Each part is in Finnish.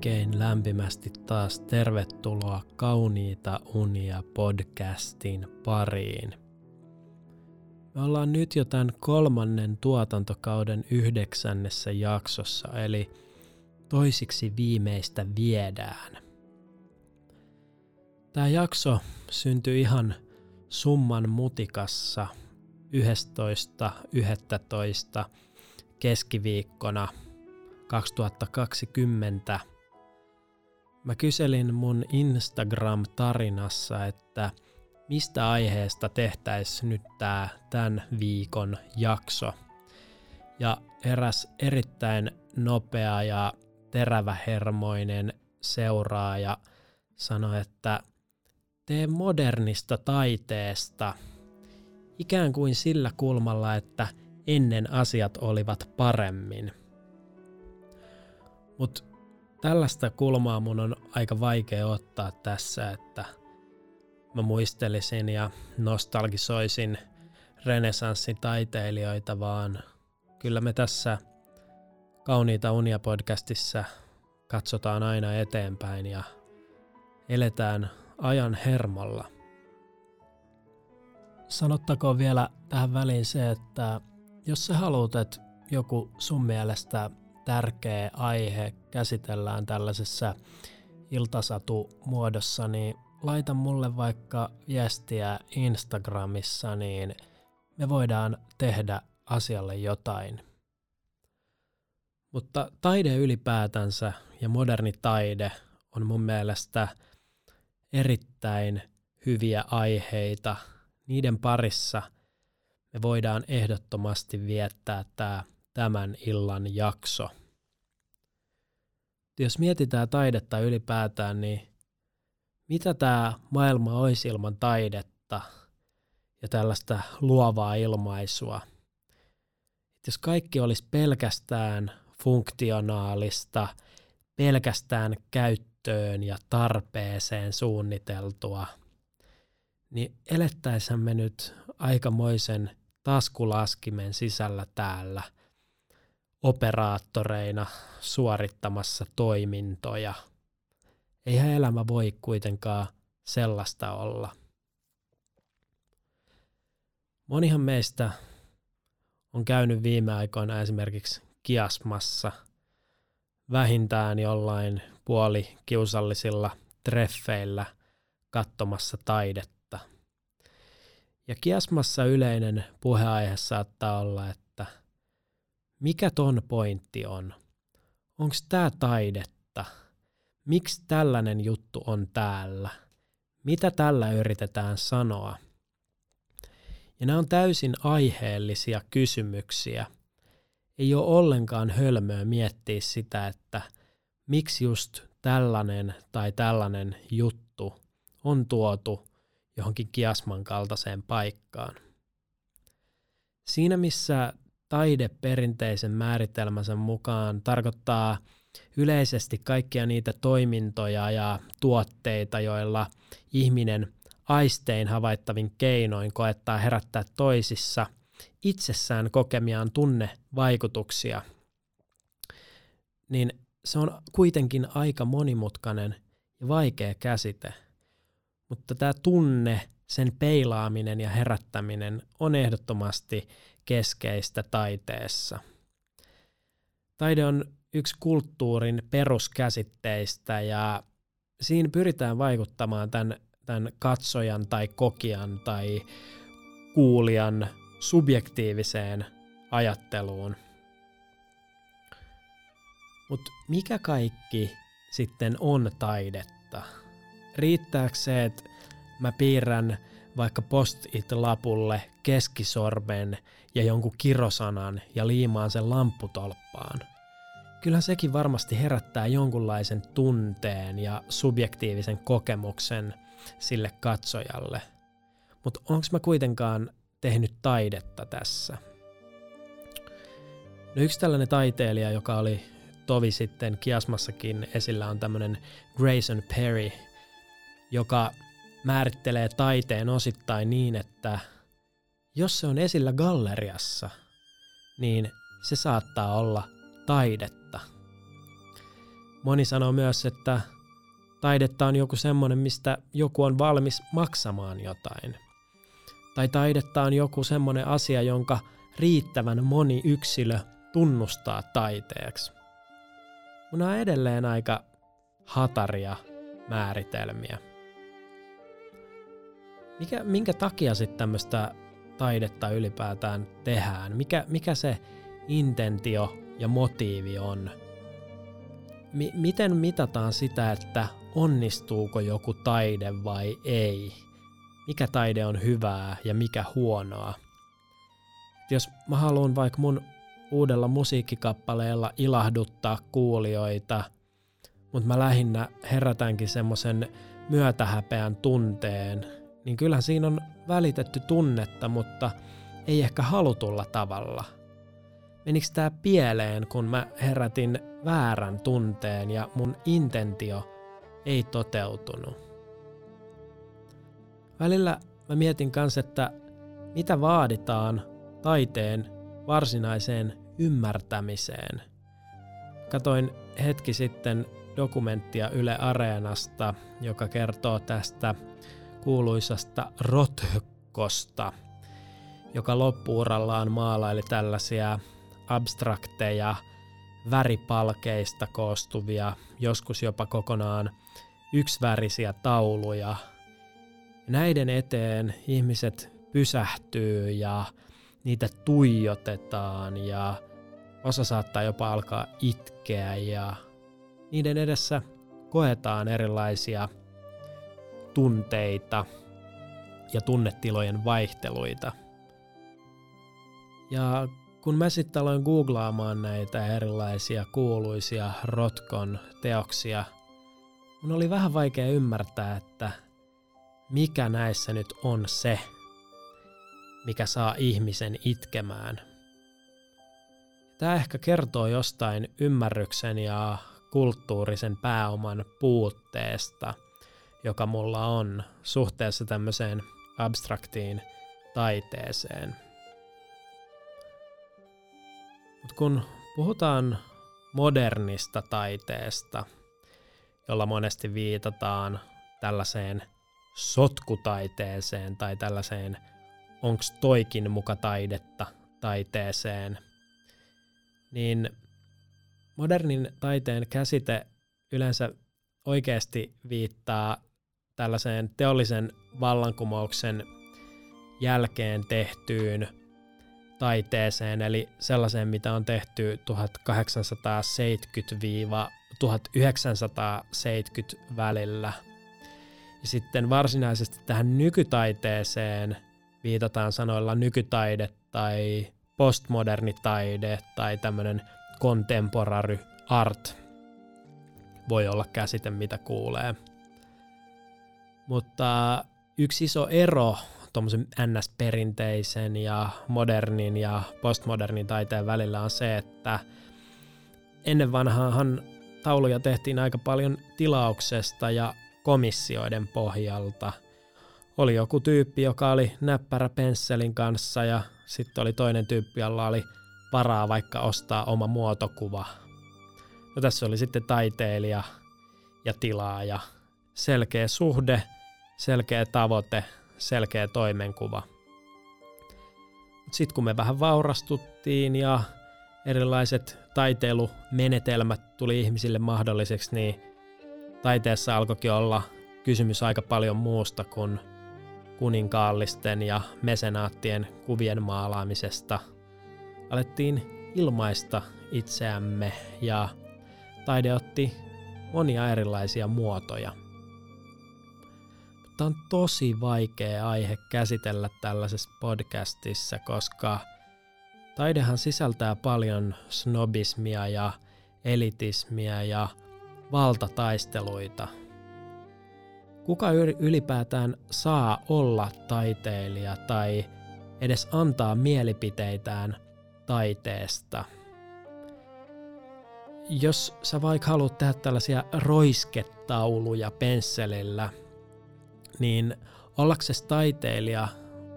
oikein lämpimästi taas tervetuloa Kauniita unia podcastin pariin. Me ollaan nyt jo tämän kolmannen tuotantokauden yhdeksännessä jaksossa, eli toisiksi viimeistä viedään. Tämä jakso syntyi ihan summan mutikassa 11.11. keskiviikkona 2020. Mä kyselin mun Instagram-tarinassa, että mistä aiheesta tehtäisiin nyt tää tämän viikon jakso. Ja eräs erittäin nopea ja terävähermoinen seuraaja sanoi, että tee modernista taiteesta ikään kuin sillä kulmalla, että ennen asiat olivat paremmin – mutta tällaista kulmaa mun on aika vaikea ottaa tässä, että mä muistelisin ja nostalgisoisin renesanssitaiteilijoita, vaan kyllä me tässä Kauniita unia podcastissa katsotaan aina eteenpäin ja eletään ajan hermolla. Sanottakoon vielä tähän väliin se, että jos sä haluat, että joku sun mielestä tärkeä aihe käsitellään tällaisessa iltasatu-muodossa, niin laita mulle vaikka viestiä Instagramissa, niin me voidaan tehdä asialle jotain. Mutta taide ylipäätänsä ja moderni taide on mun mielestä erittäin hyviä aiheita. Niiden parissa me voidaan ehdottomasti viettää tämä tämän illan jakso. Jos mietitään taidetta ylipäätään, niin mitä tämä maailma olisi ilman taidetta ja tällaista luovaa ilmaisua? Et jos kaikki olisi pelkästään funktionaalista, pelkästään käyttöön ja tarpeeseen suunniteltua, niin elettäisimme nyt aikamoisen taskulaskimen sisällä täällä – operaattoreina suorittamassa toimintoja. Eihän elämä voi kuitenkaan sellaista olla. Monihan meistä on käynyt viime aikoina esimerkiksi kiasmassa vähintään jollain puoli kiusallisilla treffeillä katsomassa taidetta. Ja kiasmassa yleinen puheaihe saattaa olla, että mikä ton pointti on? Onko tämä taidetta? Miksi tällainen juttu on täällä? Mitä tällä yritetään sanoa? Ja nämä on täysin aiheellisia kysymyksiä. Ei ole ollenkaan hölmöä miettiä sitä, että miksi just tällainen tai tällainen juttu on tuotu johonkin kiasman kaltaiseen paikkaan. Siinä missä taide perinteisen määritelmänsä mukaan tarkoittaa yleisesti kaikkia niitä toimintoja ja tuotteita, joilla ihminen aistein havaittavin keinoin koettaa herättää toisissa itsessään kokemiaan tunnevaikutuksia, niin se on kuitenkin aika monimutkainen ja vaikea käsite. Mutta tämä tunne, sen peilaaminen ja herättäminen on ehdottomasti keskeistä taiteessa. Taide on yksi kulttuurin peruskäsitteistä ja siinä pyritään vaikuttamaan tämän, tämän katsojan tai kokijan tai kuulijan subjektiiviseen ajatteluun. Mutta mikä kaikki sitten on taidetta? Riittääkö se, että mä piirrän vaikka post-it-lapulle keskisormen ja jonkun kirosanan ja liimaan sen lampputolppaan. Kyllä sekin varmasti herättää jonkunlaisen tunteen ja subjektiivisen kokemuksen sille katsojalle. Mutta onko mä kuitenkaan tehnyt taidetta tässä? No yksi tällainen taiteilija, joka oli tovi sitten Kiasmassakin esillä, on tämmöinen Grayson Perry, joka määrittelee taiteen osittain niin, että jos se on esillä galleriassa, niin se saattaa olla taidetta. Moni sanoo myös, että taidetta on joku semmoinen, mistä joku on valmis maksamaan jotain. Tai taidetta on joku semmoinen asia, jonka riittävän moni yksilö tunnustaa taiteeksi. Mun on edelleen aika hataria määritelmiä. Mikä, minkä takia sitten tämmöistä taidetta ylipäätään tehdään? Mikä, mikä se intentio ja motiivi on? M- miten mitataan sitä, että onnistuuko joku taide vai ei? Mikä taide on hyvää ja mikä huonoa? Jos mä haluan vaikka mun uudella musiikkikappaleella ilahduttaa kuulijoita, mutta mä lähinnä herätänkin semmoisen myötähäpeän tunteen, niin kyllähän siinä on välitetty tunnetta, mutta ei ehkä halutulla tavalla. Menikö tämä pieleen, kun mä herätin väärän tunteen ja mun intentio ei toteutunut? Välillä mä mietin kanssa, että mitä vaaditaan taiteen varsinaiseen ymmärtämiseen. Katoin hetki sitten dokumenttia Yle Areenasta, joka kertoo tästä kuuluisasta Rothkosta, joka loppuurallaan maalaili tällaisia abstrakteja, väripalkeista koostuvia, joskus jopa kokonaan yksivärisiä tauluja. Näiden eteen ihmiset pysähtyy ja niitä tuijotetaan ja osa saattaa jopa alkaa itkeä ja niiden edessä koetaan erilaisia tunteita ja tunnetilojen vaihteluita. Ja kun mä sitten aloin googlaamaan näitä erilaisia kuuluisia Rotkon teoksia, mun oli vähän vaikea ymmärtää, että mikä näissä nyt on se, mikä saa ihmisen itkemään. Tämä ehkä kertoo jostain ymmärryksen ja kulttuurisen pääoman puutteesta, joka mulla on suhteessa tämmöiseen abstraktiin taiteeseen. Mutta kun puhutaan modernista taiteesta, jolla monesti viitataan tällaiseen sotkutaiteeseen tai tällaiseen onko toikin muka taidetta taiteeseen, niin modernin taiteen käsite yleensä oikeasti viittaa tällaiseen teollisen vallankumouksen jälkeen tehtyyn taiteeseen, eli sellaiseen, mitä on tehty 1870-1970 välillä. Ja sitten varsinaisesti tähän nykytaiteeseen – viitataan sanoilla nykytaide tai postmoderni taide tai tämmöinen contemporary art voi olla käsite, mitä kuulee. Mutta yksi iso ero tuommoisen NS-perinteisen ja modernin ja postmodernin taiteen välillä on se, että ennen vanhaahan tauluja tehtiin aika paljon tilauksesta ja komissioiden pohjalta – oli joku tyyppi, joka oli näppärä pensselin kanssa ja sitten oli toinen tyyppi, jolla oli varaa vaikka ostaa oma muotokuva. No tässä oli sitten taiteilija ja tilaaja. Selkeä suhde, selkeä tavoite, selkeä toimenkuva. Sitten kun me vähän vaurastuttiin ja erilaiset taiteilumenetelmät tuli ihmisille mahdolliseksi, niin taiteessa alkoikin olla kysymys aika paljon muusta kuin kuninkaallisten ja mesenaattien kuvien maalaamisesta. Alettiin ilmaista itseämme ja taide otti monia erilaisia muotoja. Mutta on tosi vaikea aihe käsitellä tällaisessa podcastissa, koska taidehan sisältää paljon snobismia ja elitismia ja valtataisteluita – kuka ylipäätään saa olla taiteilija tai edes antaa mielipiteitään taiteesta. Jos sä vaikka haluat tehdä tällaisia roisketauluja pensselillä, niin ollaksesi taiteilija,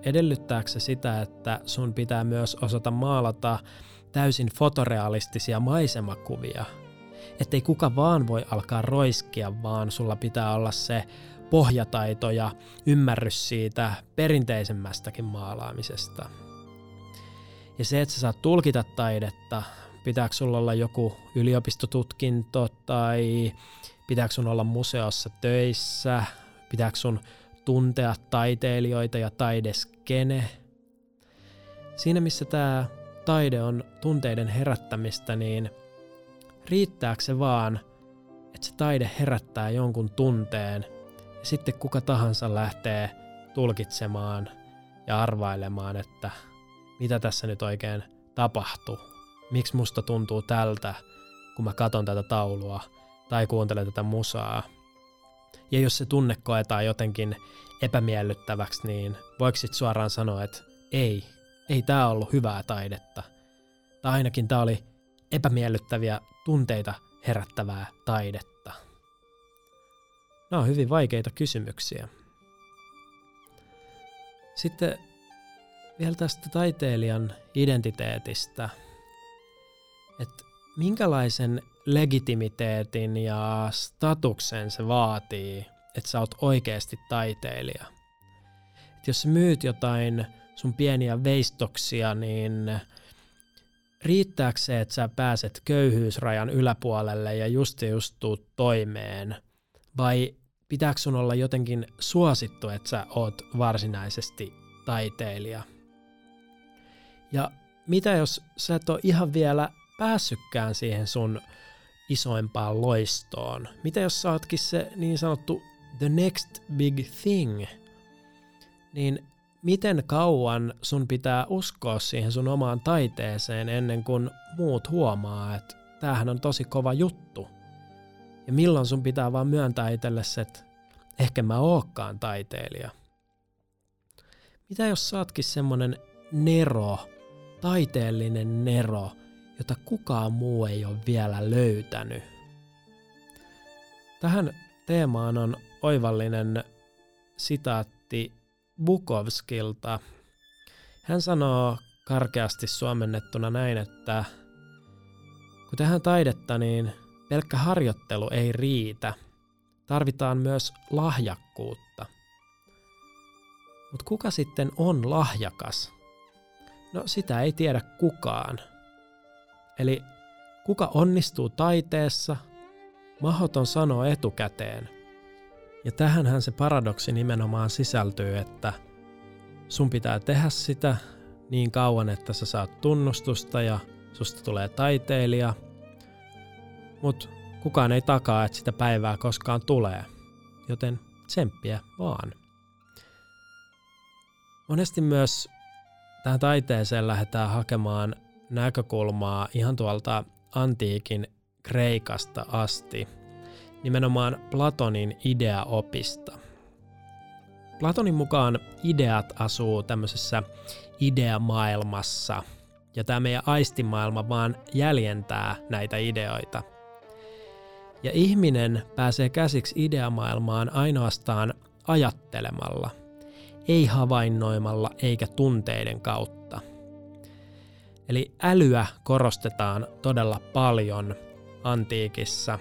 edellyttääkö se sitä, että sun pitää myös osata maalata täysin fotorealistisia maisemakuvia? ettei kuka vaan voi alkaa roiskia, vaan sulla pitää olla se pohjataito ja ymmärrys siitä perinteisemmästäkin maalaamisesta. Ja se, että sä saat tulkita taidetta, pitääkö sulla olla joku yliopistotutkinto tai pitääkö sun olla museossa töissä, pitääkö sun tuntea taiteilijoita ja taideskene. Siinä missä tämä taide on tunteiden herättämistä, niin riittääkö se vaan, että se taide herättää jonkun tunteen ja sitten kuka tahansa lähtee tulkitsemaan ja arvailemaan, että mitä tässä nyt oikein tapahtuu. Miksi musta tuntuu tältä, kun mä katon tätä taulua tai kuuntelen tätä musaa. Ja jos se tunne koetaan jotenkin epämiellyttäväksi, niin voiko sit suoraan sanoa, että ei, ei tämä ollut hyvää taidetta. Tai ainakin tämä oli epämiellyttäviä tunteita herättävää taidetta. Nämä on hyvin vaikeita kysymyksiä. Sitten vielä tästä taiteilijan identiteetistä, että minkälaisen legitimiteetin ja statuksen se vaatii, että sä oot oikeasti taiteilija. Et jos sä myyt jotain sun pieniä veistoksia, niin riittääkö se, että sä pääset köyhyysrajan yläpuolelle ja just just tuut toimeen? Vai pitääkö sun olla jotenkin suosittu, että sä oot varsinaisesti taiteilija? Ja mitä jos sä et ole ihan vielä päässytkään siihen sun isoimpaan loistoon? Mitä jos sä ootkin se niin sanottu the next big thing? Niin miten kauan sun pitää uskoa siihen sun omaan taiteeseen ennen kuin muut huomaa, että tämähän on tosi kova juttu? Ja milloin sun pitää vaan myöntää itsellesi, että ehkä mä ookkaan taiteilija? Mitä jos saatkin semmonen nero, taiteellinen nero, jota kukaan muu ei ole vielä löytänyt? Tähän teemaan on oivallinen sitaatti Bukovskilta. Hän sanoo karkeasti suomennettuna näin, että kun tehdään taidetta, niin pelkkä harjoittelu ei riitä. Tarvitaan myös lahjakkuutta. Mutta kuka sitten on lahjakas? No sitä ei tiedä kukaan. Eli kuka onnistuu taiteessa, mahoton sanoo etukäteen. Ja tähänhän se paradoksi nimenomaan sisältyy, että sun pitää tehdä sitä niin kauan, että sä saat tunnustusta ja susta tulee taiteilija, mutta kukaan ei takaa, että sitä päivää koskaan tulee, joten tsemppiä vaan. Monesti myös tähän taiteeseen lähdetään hakemaan näkökulmaa ihan tuolta antiikin Kreikasta asti, nimenomaan Platonin ideaopista. Platonin mukaan ideat asuu tämmöisessä ideamaailmassa, ja tämä meidän aistimaailma vaan jäljentää näitä ideoita. Ja ihminen pääsee käsiksi ideamaailmaan ainoastaan ajattelemalla, ei havainnoimalla eikä tunteiden kautta. Eli älyä korostetaan todella paljon antiikissa.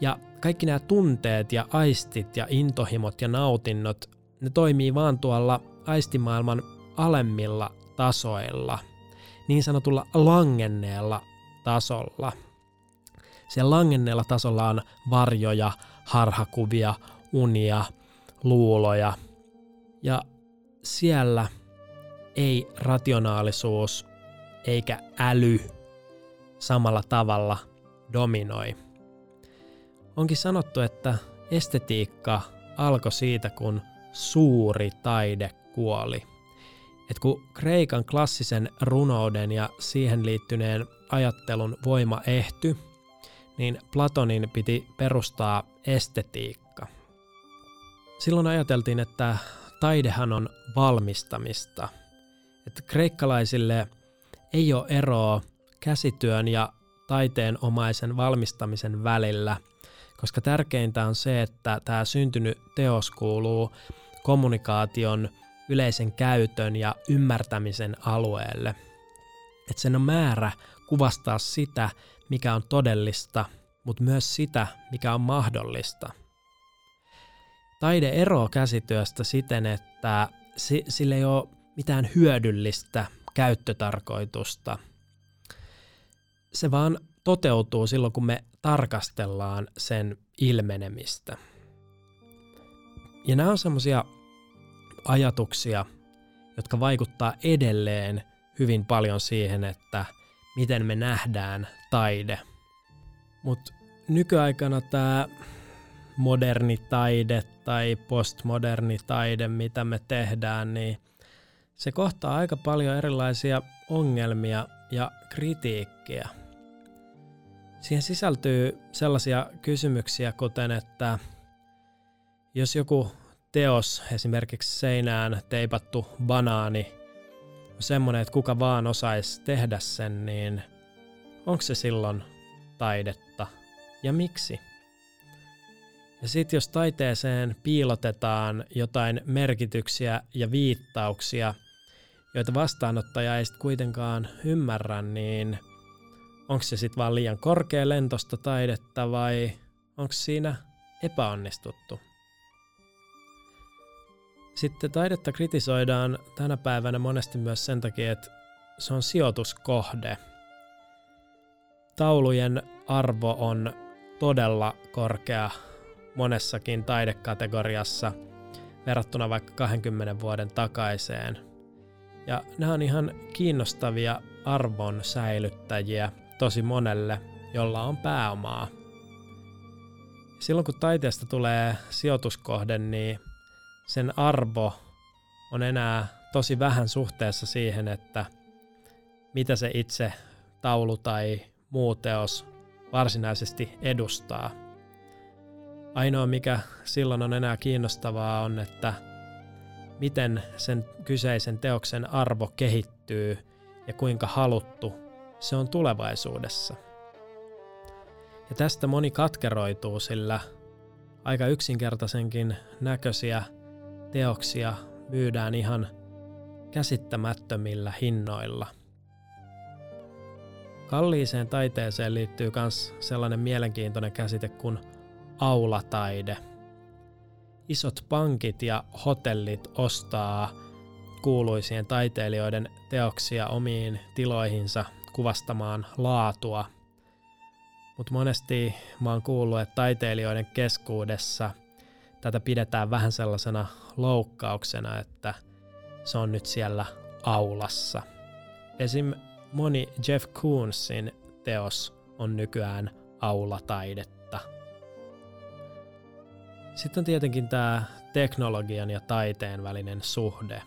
Ja kaikki nämä tunteet ja aistit ja intohimot ja nautinnot, ne toimii vaan tuolla aistimaailman alemmilla tasoilla, niin sanotulla langenneella tasolla. Siellä langenneella tasolla on varjoja, harhakuvia, unia, luuloja. Ja siellä ei rationaalisuus eikä äly samalla tavalla dominoi. Onkin sanottu, että estetiikka alkoi siitä, kun suuri taide kuoli. Et kun Kreikan klassisen runouden ja siihen liittyneen ajattelun voima ehty, niin Platonin piti perustaa estetiikka. Silloin ajateltiin, että taidehan on valmistamista. Että kreikkalaisille ei ole eroa käsityön ja taiteenomaisen valmistamisen välillä, koska tärkeintä on se, että tämä syntynyt teos kuuluu kommunikaation, yleisen käytön ja ymmärtämisen alueelle. Että sen on määrä kuvastaa sitä, mikä on todellista, mutta myös sitä, mikä on mahdollista. Taide eroaa käsityöstä siten, että sillä ei ole mitään hyödyllistä käyttötarkoitusta. Se vaan toteutuu silloin, kun me tarkastellaan sen ilmenemistä. Ja nämä on semmoisia ajatuksia, jotka vaikuttaa edelleen hyvin paljon siihen, että miten me nähdään taide. Mutta nykyaikana tämä moderni taide tai postmoderni taide, mitä me tehdään, niin se kohtaa aika paljon erilaisia ongelmia ja kritiikkiä. Siihen sisältyy sellaisia kysymyksiä, kuten että jos joku teos, esimerkiksi seinään teipattu banaani, on semmoinen, että kuka vaan osaisi tehdä sen, niin onko se silloin taidetta ja miksi? Ja sitten jos taiteeseen piilotetaan jotain merkityksiä ja viittauksia, joita vastaanottaja ei sitten kuitenkaan ymmärrä, niin onko se sitten vaan liian korkea lentosta taidetta vai onko siinä epäonnistuttu? Sitten taidetta kritisoidaan tänä päivänä monesti myös sen takia, että se on sijoituskohde. Taulujen arvo on todella korkea monessakin taidekategoriassa verrattuna vaikka 20 vuoden takaiseen. Ja nämä on ihan kiinnostavia arvon säilyttäjiä tosi monelle, jolla on pääomaa. Silloin kun taiteesta tulee sijoituskohde, niin sen arvo on enää tosi vähän suhteessa siihen, että mitä se itse taulu tai muu teos varsinaisesti edustaa. Ainoa mikä silloin on enää kiinnostavaa on, että miten sen kyseisen teoksen arvo kehittyy ja kuinka haluttu se on tulevaisuudessa. Ja tästä moni katkeroituu, sillä aika yksinkertaisenkin näköisiä teoksia myydään ihan käsittämättömillä hinnoilla. Kalliiseen taiteeseen liittyy myös sellainen mielenkiintoinen käsite kuin aulataide. Isot pankit ja hotellit ostaa kuuluisien taiteilijoiden teoksia omiin tiloihinsa kuvastamaan laatua. Mutta monesti mä oon kuullut, että taiteilijoiden keskuudessa tätä pidetään vähän sellaisena loukkauksena, että se on nyt siellä aulassa. Esim. moni Jeff Koonsin teos on nykyään aulataidetta. Sitten on tietenkin tämä teknologian ja taiteen välinen suhde.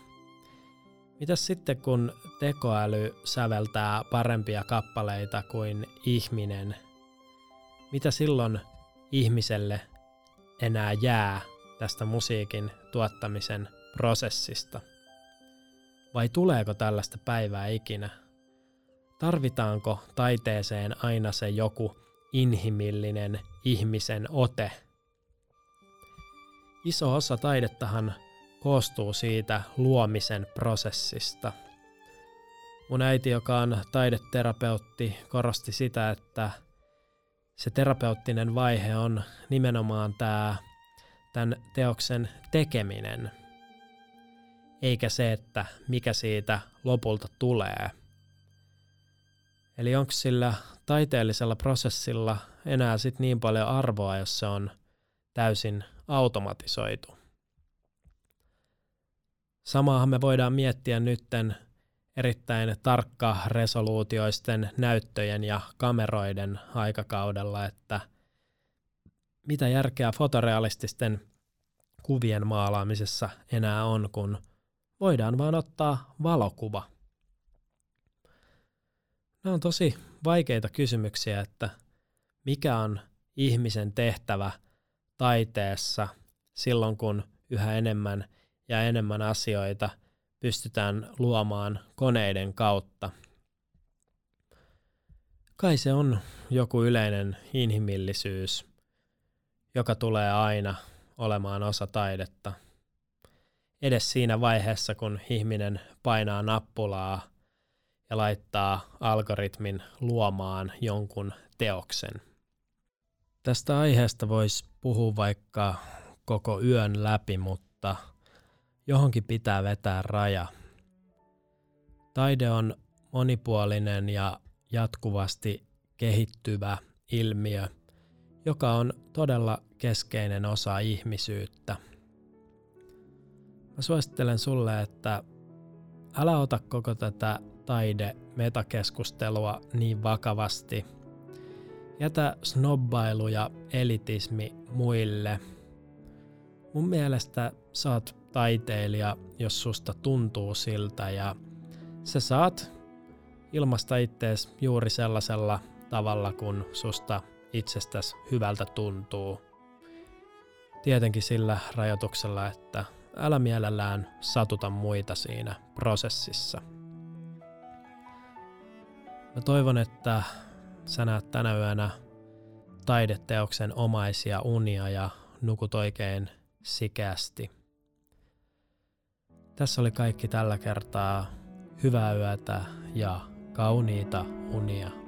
Mitäs sitten kun tekoäly säveltää parempia kappaleita kuin ihminen? Mitä silloin ihmiselle enää jää tästä musiikin tuottamisen prosessista? Vai tuleeko tällaista päivää ikinä? Tarvitaanko taiteeseen aina se joku inhimillinen ihmisen ote? Iso osa taidettahan koostuu siitä luomisen prosessista. Mun äiti, joka on taideterapeutti, korosti sitä, että se terapeuttinen vaihe on nimenomaan tämä tämän teoksen tekeminen, eikä se, että mikä siitä lopulta tulee. Eli onko sillä taiteellisella prosessilla enää sit niin paljon arvoa, jos se on täysin automatisoitu? Samaahan me voidaan miettiä nytten erittäin tarkka resoluutioisten näyttöjen ja kameroiden aikakaudella, että mitä järkeä fotorealististen kuvien maalaamisessa enää on, kun voidaan vaan ottaa valokuva. Nämä on tosi vaikeita kysymyksiä, että mikä on ihmisen tehtävä taiteessa silloin, kun yhä enemmän ja enemmän asioita pystytään luomaan koneiden kautta. Kai se on joku yleinen inhimillisyys, joka tulee aina olemaan osa taidetta. Edes siinä vaiheessa, kun ihminen painaa nappulaa ja laittaa algoritmin luomaan jonkun teoksen. Tästä aiheesta voisi puhua vaikka koko yön läpi, mutta johonkin pitää vetää raja. Taide on monipuolinen ja jatkuvasti kehittyvä ilmiö, joka on todella keskeinen osa ihmisyyttä. Mä suosittelen sulle, että älä ota koko tätä taide-metakeskustelua niin vakavasti. Jätä snobbailu ja elitismi muille. Mun mielestä saat taiteilija, jos susta tuntuu siltä ja sä saat ilmasta ittees juuri sellaisella tavalla, kun susta itsestäsi hyvältä tuntuu. Tietenkin sillä rajoituksella, että älä mielellään satuta muita siinä prosessissa. Mä toivon, että sä näet tänä yönä taideteoksen omaisia unia ja nukut oikein sikeästi. Tässä oli kaikki tällä kertaa. Hyvää yötä ja kauniita unia.